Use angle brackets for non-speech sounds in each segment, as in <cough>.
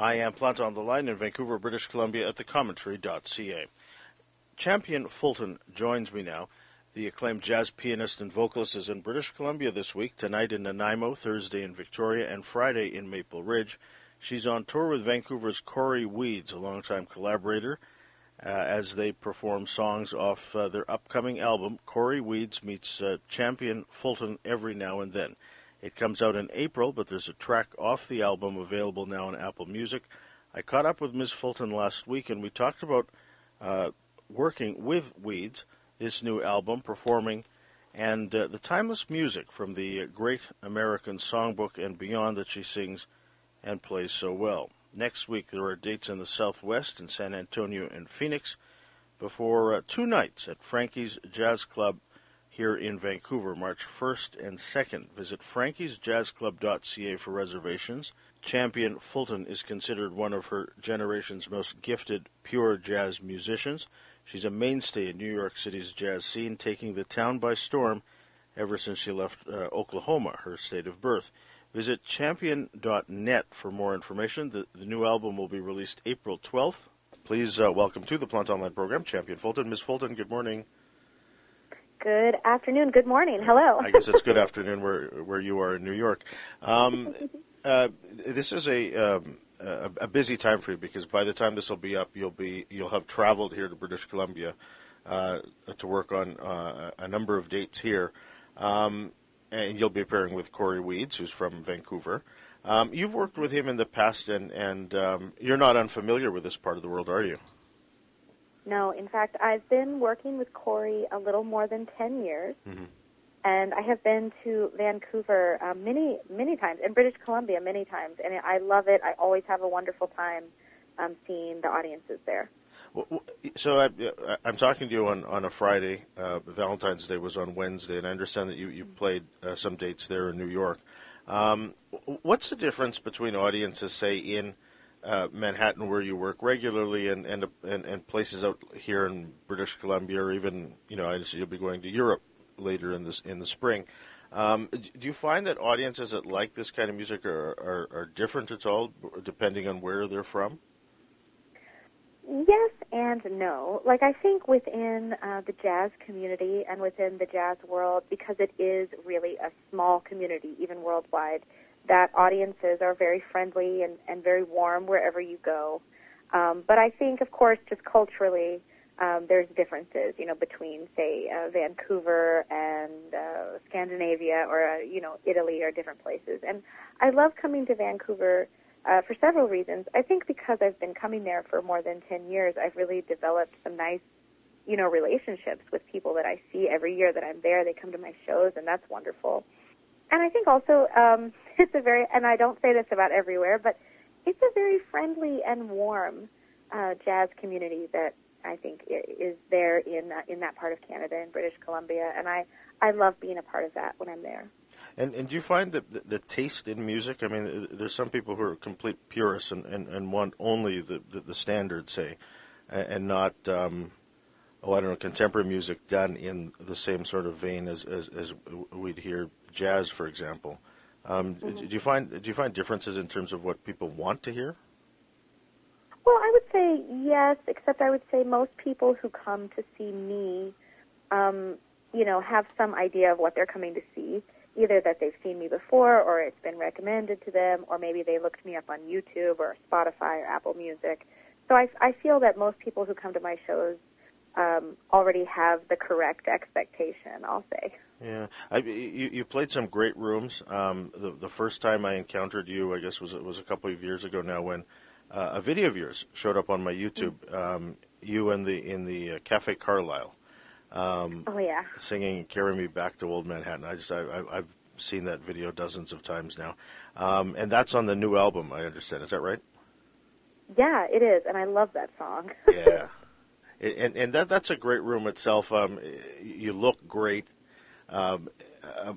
I am Planta on the line in Vancouver, British Columbia at thecommentary.ca. Champian Fulton joins me now. The acclaimed jazz pianist and vocalist is in British Columbia this week, tonight in Nanaimo, Thursday in Victoria, and Friday in Maple Ridge. She's on tour with Vancouver's Cory Weeds, a longtime collaborator, uh, as they perform songs off uh, their upcoming album, Cory Weeds Meets uh, Champian Fulton Every Now and Then. It comes out in April, but there's a track off the album available now on Apple Music. I caught up with Ms. Fulton last week, and we talked about uh, working with Weeds, this new album, performing, and uh, the timeless music from the great American songbook and beyond that she sings and plays so well. Next week, there are dates in the Southwest, in San Antonio and Phoenix, before uh, two nights at Frankie's Jazz Club here in Vancouver, March 1st and 2nd. Visit frankiesjazzclub.ca for reservations. Champian Fulton is considered one of her generation's most gifted pure jazz musicians. She's a mainstay in New York City's jazz scene, taking the town by storm ever since she left uh, Oklahoma, her state of birth. Visit champian.net for more information. The, the new album will be released April 12th. Please uh, welcome to the Planta Online program, Champian Fulton. Ms. Fulton, good morning. Good afternoon. Good morning. Hello. I guess it's good afternoon where where you are in New York. Um, <laughs> uh, this is a, um, a, a busy time for you because by the time this will be up, you'll be you'll have traveled here to British Columbia uh, to work on uh, a number of dates here, um, and you'll be appearing with Cory Weeds, who's from Vancouver. Um, you've worked with him in the past, and and um, you're not unfamiliar with this part of the world, are you? No, in fact, I've been working with Cory a little more than 10 years. Mm-hmm. And I have been to Vancouver um, many, many times, and British Columbia many times, and I love it. I always have a wonderful time um, seeing the audiences there. So I, am talking to you on, on a Friday. Uh, Valentine's Day was on Wednesday, and I understand that you, you played uh, some dates there in New York. Um, what's the difference between audiences, say, in – uh, Manhattan, where you work regularly, and, and and and places out here in British Columbia, or even you know, I see you'll be going to Europe later in this in the spring. Um, do you find that audiences that like this kind of music are, are, are different at all, depending on where they're from? Yes and no. Like I think within uh, the jazz community and within the jazz world, because it is really a small community, even worldwide, that audiences are very friendly and, and very warm wherever you go. Um, but I think, of course, just culturally, um, there's differences, you know, between, say, uh, Vancouver and uh, Scandinavia or, uh, you know, Italy or different places. And I love coming to Vancouver uh, for several reasons. I think because I've been coming there for more than 10 years, I've really developed some nice, you know, relationships with people that I see every year that I'm there. They come to my shows, and that's wonderful and I think also um, <laughs> it's a very, and I don't say this about everywhere, but it's a very friendly and warm uh, jazz community that I think is there in uh, in that part of Canada in British Columbia, and I I love being a part of that when I'm there. And and do you find that the, the taste in music? I mean, there's some people who are complete purists and, and, and want only the, the, the standard, say, and not um, oh I don't know contemporary music done in the same sort of vein as as, as we'd hear jazz, for example. Um, mm-hmm. Do you find do you find differences in terms of what people want to hear? Well, I would say yes, except I would say most people who come to see me, um, you know, have some idea of what they're coming to see. Either that they've seen me before, or it's been recommended to them, or maybe they looked me up on YouTube or Spotify or Apple Music. So I, I feel that most people who come to my shows um, already have the correct expectation. I'll say. Yeah, I, you, you played some great rooms. Um, the, the first time I encountered you, I guess was it was a couple of years ago now when uh, a video of yours showed up on my YouTube. Um, you in the in the uh, Cafe Carlyle. Um, oh yeah. Singing "Carry Me Back to Old Manhattan." I just I, I, have seen that video dozens of times now, um, and that's on the new album. I understand. Is that right? Yeah, it is, and I love that song. <laughs> yeah, and and that that's a great room itself. Um, you look great um,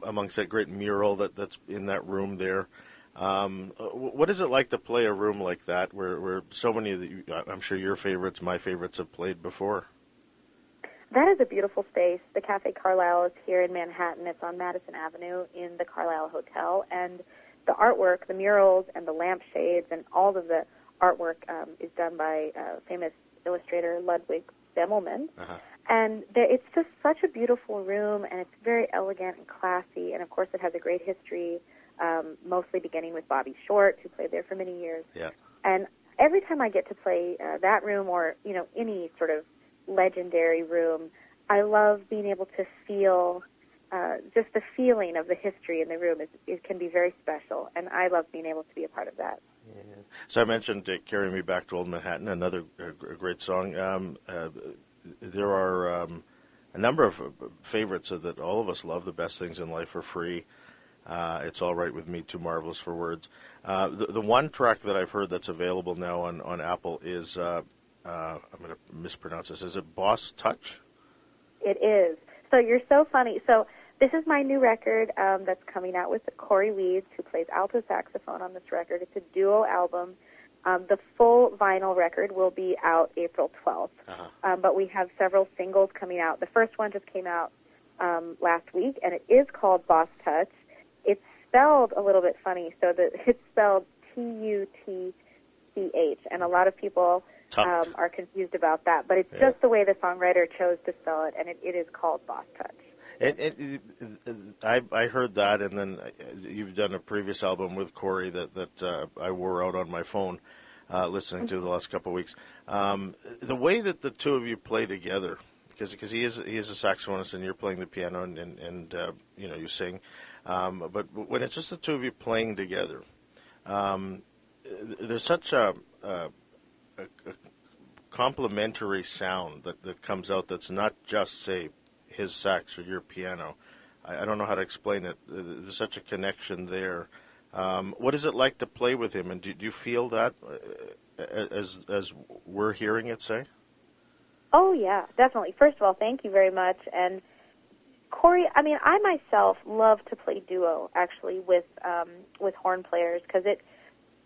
amongst that great mural that, that's in that room there. Um, what is it like to play a room like that, where, where so many of the, I'm sure your favorites, my favorites, have played before? That is a beautiful space. The Cafe Carlyle is here in Manhattan. It's on Madison Avenue in the Carlyle Hotel, and the artwork, the murals, and the lampshades, and all of the artwork um, is done by uh, famous illustrator Ludwig Bemelman. Uh-huh. And there, it's just such a beautiful room, and it's very elegant and classy. And of course, it has a great history, um, mostly beginning with Bobby Short, who played there for many years. Yeah. And every time I get to play uh, that room, or you know, any sort of legendary room, I love being able to feel uh, just the feeling of the history in the room. Is, it can be very special, and I love being able to be a part of that. Yeah. So I mentioned uh, "Carry Me Back to Old Manhattan," another uh, great song. Um, uh, there are um, a number of uh, favorites that all of us love. The best things in life are free. Uh, it's all right with me. Too marvelous for words. Uh, the, the one track that I've heard that's available now on, on Apple is I'm going to mispronounce this. Is it Boss Tutch? It is. So you're so funny. So this is my new record um, that's coming out with Cory Weeds, who plays alto saxophone on this record. It's a duo album. Um, the full vinyl record will be out April 12th, Uh-huh. um, but we have several singles coming out. The first one just came out um, last week, and it is called Boss Tutch. It's spelled a little bit funny, so that <laughs> it's spelled T U T C H, and a lot of people um, are confused about that. But it's Yeah. just the way the songwriter chose to spell it, and it, it is called Boss Tutch. It, it, it, I I heard that, and then uh, you've done a previous album with Cory that that uh, I wore out on my phone, uh, listening to the last couple of weeks. Um, the way that the two of you play together, because because he is he is a saxophonist and you're playing the piano and and, and uh, you know you sing, um, but when it's just the two of you playing together, um, there's such a, a, a, a complementary sound that, that comes out that's not just say his sax or your piano. I, I don't know how to explain it. There's such a connection there. Um, what is it like to play with him, and do, do you feel that uh, as as we're hearing it? Say, Oh yeah, definitely. First of all, thank you very much. And Cory, I mean, I myself love to play duo actually with um, with horn players because it,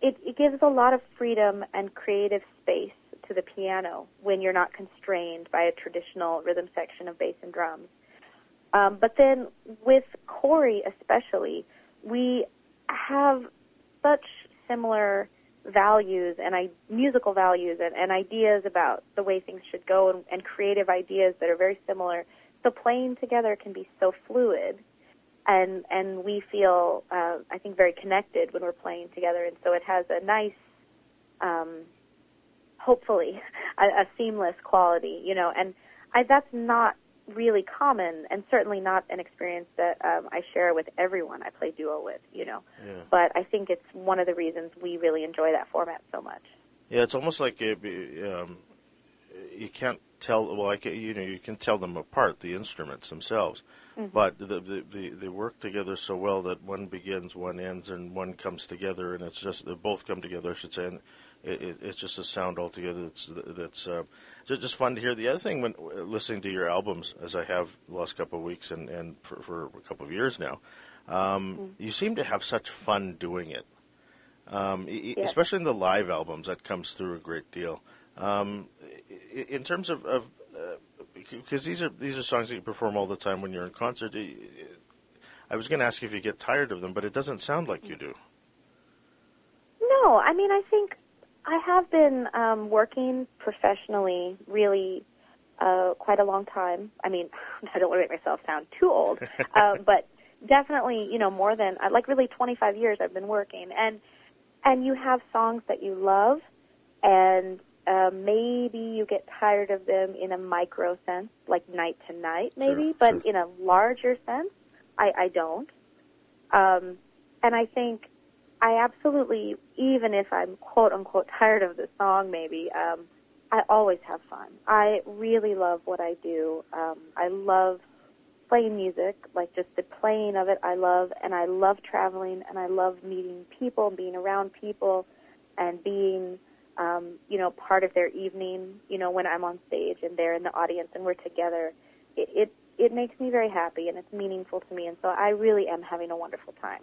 it it gives a lot of freedom and creative space to the piano when you're not constrained by a traditional rhythm section of bass and drums. Um, but then with Cory especially, we have such similar values and I, musical values and, and ideas about the way things should go and, and creative ideas that are very similar. So playing together can be so fluid, and and we feel uh, I think very connected when we're playing together, and so it has a nice, um, hopefully, a, a seamless quality, you know. And I, that's not really common, and certainly not an experience that um, I share with everyone I play duo with, you know. yeah, But I think it's one of the reasons we really enjoy that format so much. yeah, it's almost like it, um, you can't tell. Well, I like you know, you can tell them apart, the instruments themselves. Hmm. But the, the, the, they work together so well that one begins, one ends, and one comes together, and it's just they both come together, I should say, and it, it, it's just a sound altogether that's that's uh, just, fun to hear. The other thing, when uh, listening to your albums, as I have the last couple of weeks and, and for, for a couple of years now, um, you seem to have such fun doing it. Um, Yes. Especially in the live albums, that comes through a great deal. Um, in terms of, of because these are these are songs that you perform all the time when you're in concert. I- I was going to ask you if you get tired of them, but it doesn't sound like you do. No, I mean, I think I have been um, working professionally really uh, quite a long time. I mean, <laughs> I don't want to make myself sound too old, <laughs> uh, but definitely, you know, more than uh, like really 25 years I've been working, and and you have songs that you love, and uh, maybe you get tired of them in a micro sense, like night to night, maybe, Sure, but sure. in a larger sense, I, I don't. Um, and I think I absolutely, even if I'm quote unquote tired of the song, maybe, um, I always have fun. I really love what I do. Um, I love playing music, like just the playing of it. I love, and I love traveling, and I love meeting people, being around people, and being, um, you know, part of their evening. You know, when I'm on stage and they're in the audience and we're together, it it, it makes me very happy and it's meaningful to me. And so I really am having a wonderful time.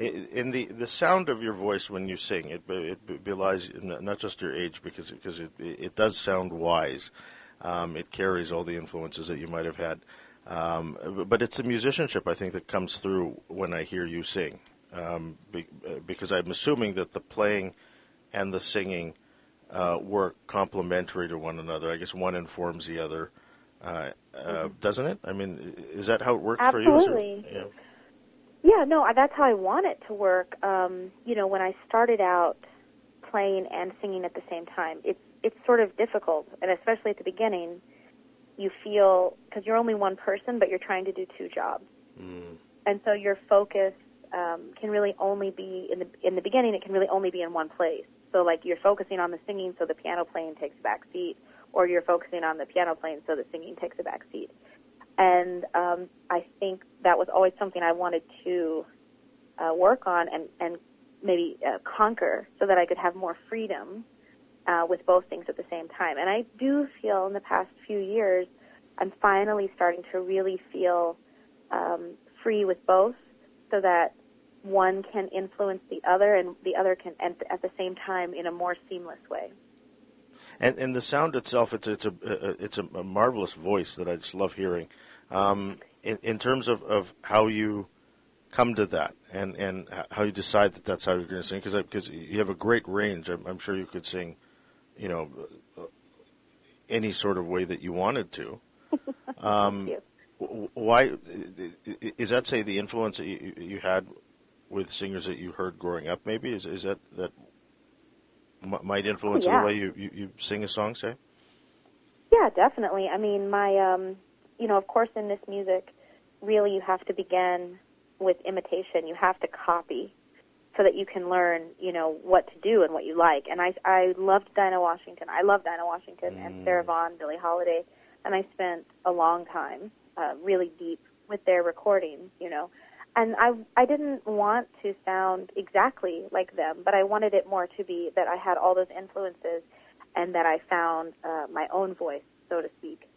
In the the sound of your voice when you sing, it it belies not just your age because because it it does sound wise. Um, it carries all the influences that you might have had, um, but it's the musicianship I think that comes through when I hear you sing. Um, uh, because I'm assuming that the playing and the singing uh, work complementary to one another. I guess one informs the other, uh, uh, doesn't it? I mean, is that how it works for you? Absolutely. Yeah. No, that's how I want it to work. Um, you know, when I started out playing and singing at the same time, it's it's sort of difficult, and especially at the beginning, you feel because you're only one person, but you're trying to do two jobs, Mm. and so your focus um, can really only be in the in the beginning. It can really only be in one place. So like you're focusing on the singing, so the piano playing takes a back seat, or you're focusing on the piano playing, so the singing takes a back seat. And um, I think that was always something I wanted to uh, work on and and maybe uh, conquer, so that I could have more freedom uh, with both things at the same time. And I do feel in the past few years, I'm finally starting to really feel um, free with both, so that one can influence the other, and the other can at, at the same time in a more seamless way. And and the sound itself, it's it's a uh, it's a, marvelous voice that I just love hearing. Um, in in terms of, of how you come to that and and how you decide that that's how you're going to sing because because you have a great range. I'm, I'm sure you could sing, you know, uh, any sort of way that you wanted to. <laughs> Um, Thank you. why is that? Say the influence that you, you had with singers that you heard growing up. Maybe is is that that might influence yeah. the way you, you, you sing a song. Say. Yeah, definitely. I mean, my, um, you know, of course, in this music, really, you have to begin with imitation. You have to copy so that you can learn, you know, what to do and what you like. And I, I loved Dinah Washington. I love Dinah Washington and Sarah Vaughan, Billie Holiday, and I spent a long time uh, really deep with their recordings, you know. And I, I didn't want to sound exactly like them, but I wanted it more to be that I had all those influences and that I found uh, my own voice, so to speak.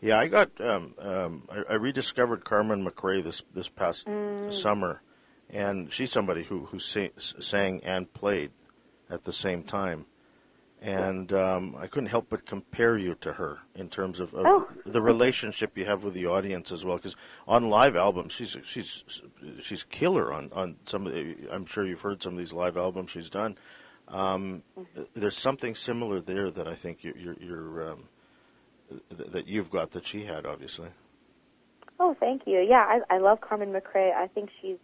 Yeah, I got um, um, I, I rediscovered Carmen McRae this this past summer, and she's somebody who who sing, sang and played at the same time, and um, I couldn't help but compare you to her in terms of, of Oh. the relationship you have with the audience as well. Because on live albums, she's she's she's killer on on some. Of the, I'm sure you've heard some of these live albums she's done. Um, There's something similar there that I think you're, you're, you're um, th- that you've got that she had, obviously. Oh, thank you. Yeah, I, I love Carmen McRae. I think she's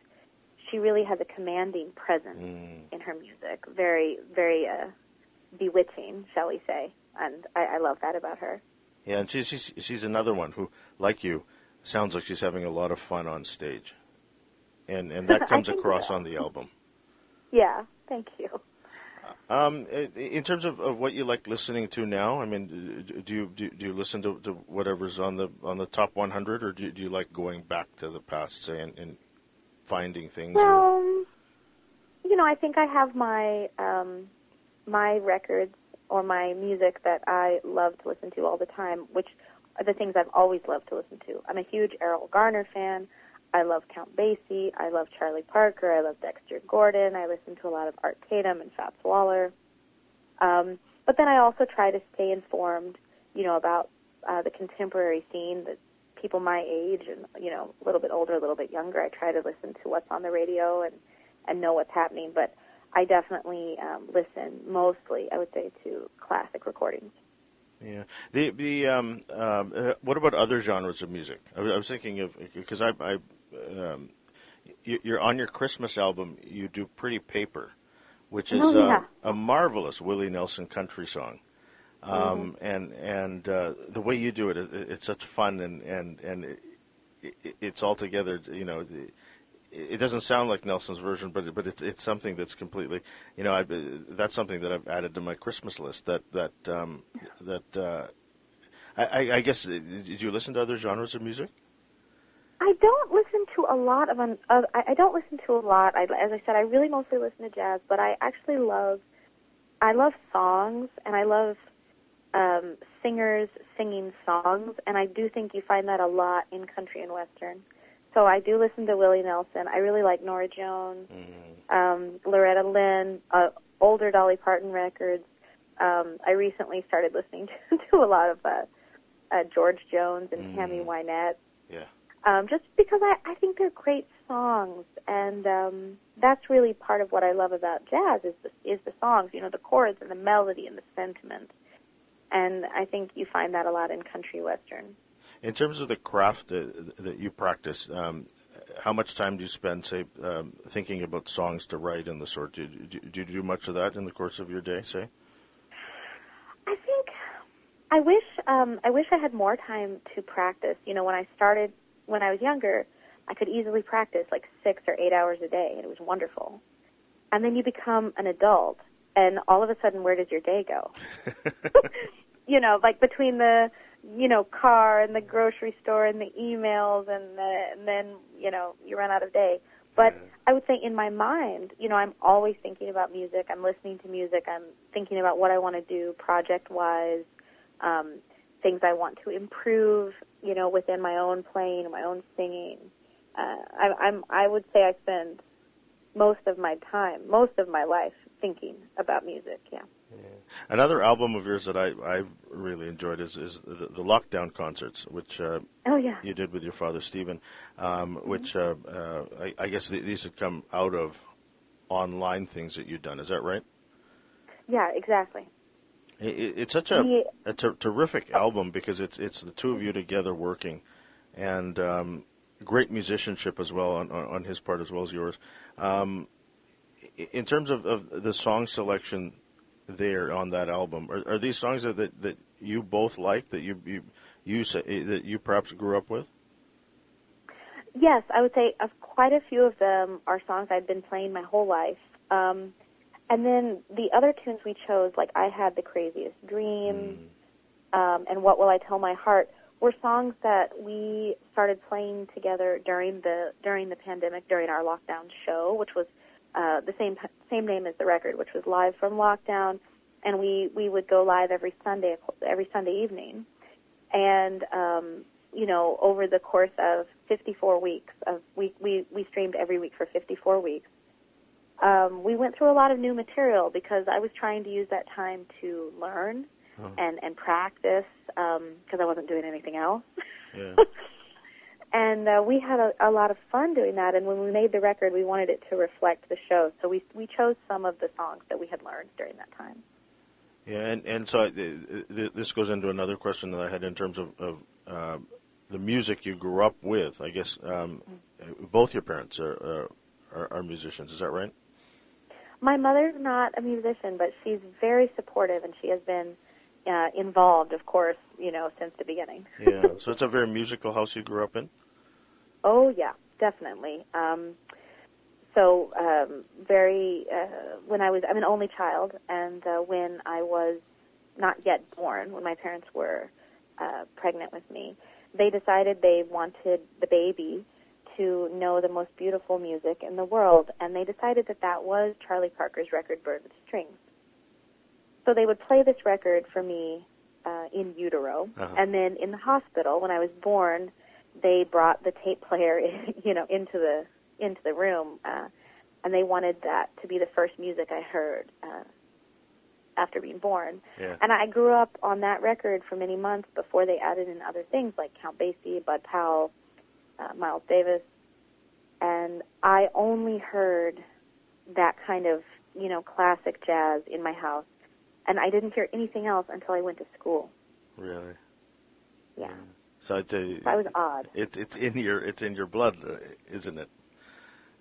she really has a commanding presence Mm. in her music. Very, very uh, bewitching, shall we say? And I, I love that about her. Yeah, and she's, she's she's another one who, like you, sounds like she's having a lot of fun on stage, and and that <laughs> comes across so. on the album. Yeah, thank you. Um, in terms of, of what you like listening to now, I mean, do you do, do you listen to, to whatever's on the on the top 100, or do you, do you like going back to the past, say, and, and finding things? or- Well, you know, I think I have my um, my records or my music that I love to listen to all the time, which are the things I've always loved to listen to. I'm a huge Erroll Garner fan. I love Count Basie. I love Charlie Parker. I love Dexter Gordon. I listen to a lot of Art Tatum and Fats Waller. Um, but then I also try to stay informed, you know, about uh, the contemporary scene, the people my age and you know a little bit older, a little bit younger. I try to listen to what's on the radio and and know what's happening. But I definitely um, listen mostly, I would say, to classic recordings. Yeah. The the um, um, uh, what about other genres of music? I, was- I was thinking of because I, I um, you, you're on your Christmas album. You do "Pretty Paper," which is Oh, uh, a marvelous Willie Nelson country song. Um, and and uh, the way you do it, it, it's such fun and and and it, it, it's altogether you know the, it doesn't sound like Nelson's version, but but it's it's something that's completely you know I, that's something that I've added to my Christmas list that that um, that uh, I, I- guess uh, did you listen to other genres of music? I don't listen to a lot of uh, I I don't listen to a lot. I, as I said, I really mostly listen to jazz, but I actually love I love songs and I love um, singers singing songs, and I do think you find that a lot in country and western. So I do listen to Willie Nelson. I really like Norah Jones, um, Loretta Lynn, uh, older Dolly Parton records. Um, I recently started listening to, <laughs> to a lot of uh, uh, George Jones and Tammy Wynette Yeah. um, just because I, I think they're great songs, and um, that's really part of what I love about jazz is the, is the songs, you know, the chords and the melody and the sentiment. And I think you find that a lot in country western. In terms of the craft uh, that you practice, um, how much time do you spend, say, um, thinking about songs to write and the sort? Do, do, do you do much of that in the course of your day, say? I think I wish um, I wish I had more time to practice. You know, when I started when I was younger, I could easily practice like six or eight hours a day, and it was wonderful. And then you become an adult, and all of a sudden, where does your day go? <laughs> <laughs> you know, like between the you know car and the grocery store and the emails, and, the, and then you know you run out of day. But yeah. I would say in my mind, you know, I'm always thinking about music. I'm listening to music. I'm thinking about what I want to do project wise, um, things I want to improve, you know, within my own playing, my own singing uh, I, I'm I would say I spend most of my time, most of my life thinking about music. Yeah. Another album of yours that I, I really enjoyed is, is the, the lockdown concerts, which uh, oh yeah you did with your father Stephen, um, mm-hmm. which uh, uh, I, I, guess these had come out of online things that you'd done. Is that right? Yeah, exactly. It, it's such a, a ter- terrific album because it's it's the two of you together working, and um, great musicianship as well on, on his part as well as yours. Um, in terms of, of, the song selection there on that album, are, are, these songs that, that, that you both like that you you you say, that you perhaps grew up with? Yes, I would say of quite a few of them are songs I've been playing my whole life. Um, and then the other tunes we chose, like I had the craziest dreams, mm. um, and what will I tell my heart, were songs that we started playing together during the during the pandemic during our lockdown show, which was uh, the same same name as the record, which was live from lockdown, and we we would go live every Sunday every Sunday evening, and um, you know over the course of 54 weeks of we we we streamed every week for 54 weeks. Um, we went through a lot of new material because I was trying to use that time to learn oh. and and practice because um, I wasn't doing anything else. Yeah. <laughs> and uh, we had a, a lot of fun doing that. And when we made the record, we wanted it to reflect the show, so we we chose some of the songs that we had learned during that time. Yeah, and and so this goes into another question that I had in terms of, of uh, the music you grew up with. I guess um, mm-hmm. both your parents are, are, are musicians. Is that right? My mother's not a musician, but she's very supportive, and she has been uh, involved, of course, you know, since the beginning. <laughs> yeah. So it's a very musical house you grew up in. Oh yeah, definitely. Um, so um, very uh, when I was I'm an only child, and uh, when I was not yet born, when my parents were uh, pregnant with me, they decided they wanted the baby to know the most beautiful music in the world, and they decided that that was Charlie Parker's record "Bird with Strings." So they would play this record for me uh, in utero, uh-huh. and then in the hospital when I was born, they brought the tape player, <laughs> you know, into the into the room, uh, and they wanted that to be the first music I heard uh, after being born. Yeah. And I grew up on that record for many months before they added in other things like Count Basie, Bud Powell, uh, Miles Davis, and I only heard that kind of you know classic jazz in my house and I didn't hear anything else until I went to school. Really? Yeah. So I'd say that was odd. It's it's in your it's in your blood, uh, isn't it?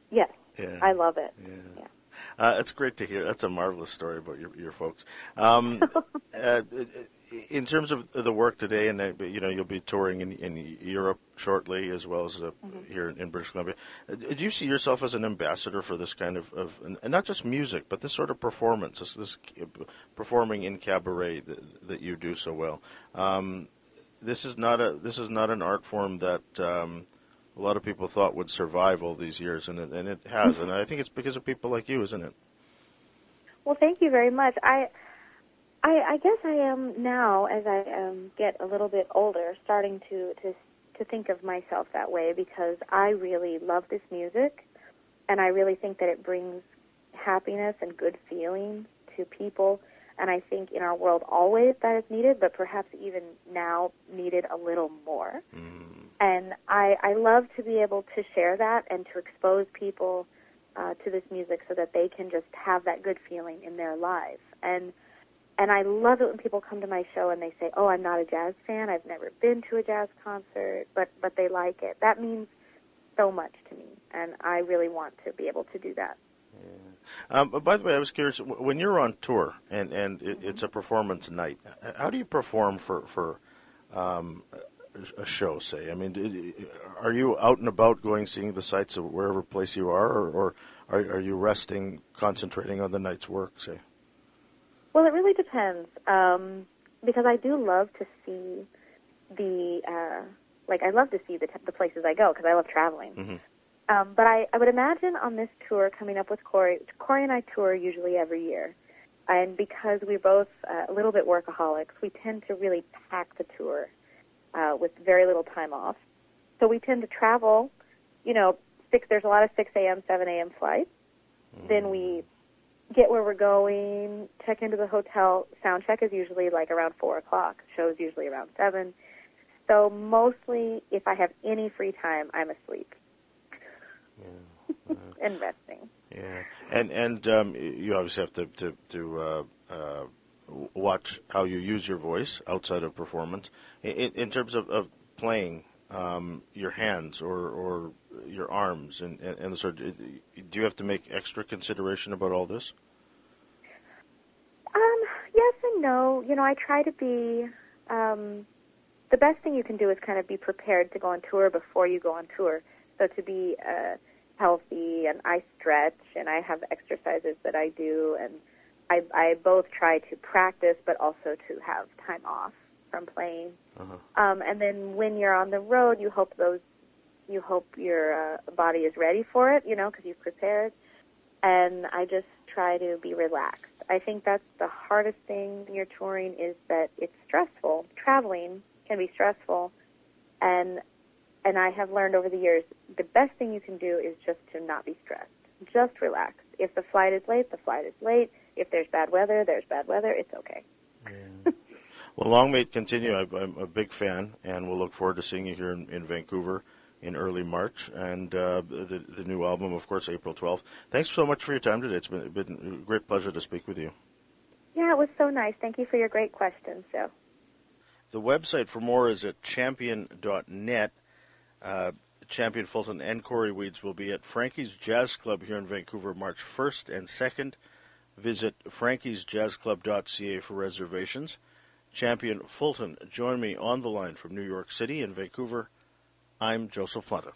Yes. Yeah. I love it. Yeah. yeah. Uh, that's great to hear. That's a marvelous story about your your folks. Um, <laughs> uh, in terms of the work today, and uh, you know you'll be touring in, in Europe shortly, as well as uh, mm-hmm. here in British Columbia. Uh, do you see yourself as an ambassador for this kind of, of and not just music, but this sort of performance, this, this performing in cabaret that, that, you do so well? Um, this is not a this is not an art form that um, a lot of people thought would survive all these years, and it, and it has. and I think it's because of people like you, isn't it? Well, thank you very much. I I, I guess I am now, as I um, get a little bit older, starting to, to to think of myself that way because I really love this music, and I really think that it brings happiness and good feelings to people. And I think in our world always that is needed, but perhaps even now needed a little more. Mm. And I, I love to be able to share that and to expose people uh, to this music so that they can just have that good feeling in their lives. And and I love it when people come to my show and they say, "Oh, I'm not a jazz fan. I've never been to a jazz concert, but but they like it." That means so much to me, and I really want to be able to do that. Yeah. Um, by the way, I was curious when you're on tour and and it, it's a performance night. How do you perform for for um, a show? Say, I mean, are you out and about, going seeing the sights of wherever place you are, or, or are, are you resting, concentrating on the night's work? Say. Well, it really depends, um, because I do love to see the uh, like I love to see the t- the places I go because I love traveling. Mm-hmm. Um, but I, I would imagine on this tour coming up with Cory, Cory and I tour usually every year. And because we're both uh, a little bit workaholics, we tend to really pack the tour uh, with very little time off. So we tend to travel, you know, six. There's a lot of 6 a.m., 7 a.m. flights. Mm-hmm. Then we get where we're going, check into the hotel. Sound check is usually like around four o'clock. Show is usually around seven. So mostly, if I have any free time, I'm asleep. Yeah. <laughs> and resting. Yeah, and and um, you obviously have to to, to uh, uh, watch how you use your voice outside of performance. In, in terms of, of playing, um, your hands or, or your arms and, and, and the sort. Do you have to make extra consideration about all this? Um, yes and no. You know, I try to be. Um, the best thing you can do is kind of be prepared to go on tour before you go on tour. So to be uh, healthy, and I stretch, and I have exercises that I do, and I, I both try to practice, but also to have time off from playing. Uh-huh. Um, and then when you're on the road, you hope those, you hope your uh, body is ready for it, you know, because you've prepared. And I just try to be relaxed. I think that's the hardest thing when you're touring is that it's stressful. Traveling can be stressful, and and I have learned over the years the best thing you can do is just to not be stressed. Just relax. If the flight is late, the flight is late. If there's bad weather, there's bad weather. It's okay. Well, long may it continue. I, am a big fan, and we'll look forward to seeing you here in, in Vancouver in early March, and uh, the, the new album, of course, April 12th. Thanks so much for your time today. It's been, been a great pleasure to speak with you. Yeah, it was so nice. Thank you for your great questions, Joe. The website for more is at champian.net. Uh, Champian Fulton and Cory Weeds will be at Frankie's Jazz Club here in Vancouver March 1st and 2nd. Visit frankiesjazzclub.ca for reservations. Champian Fulton, join me on the line from New York City and Vancouver. I'm Joseph Planta.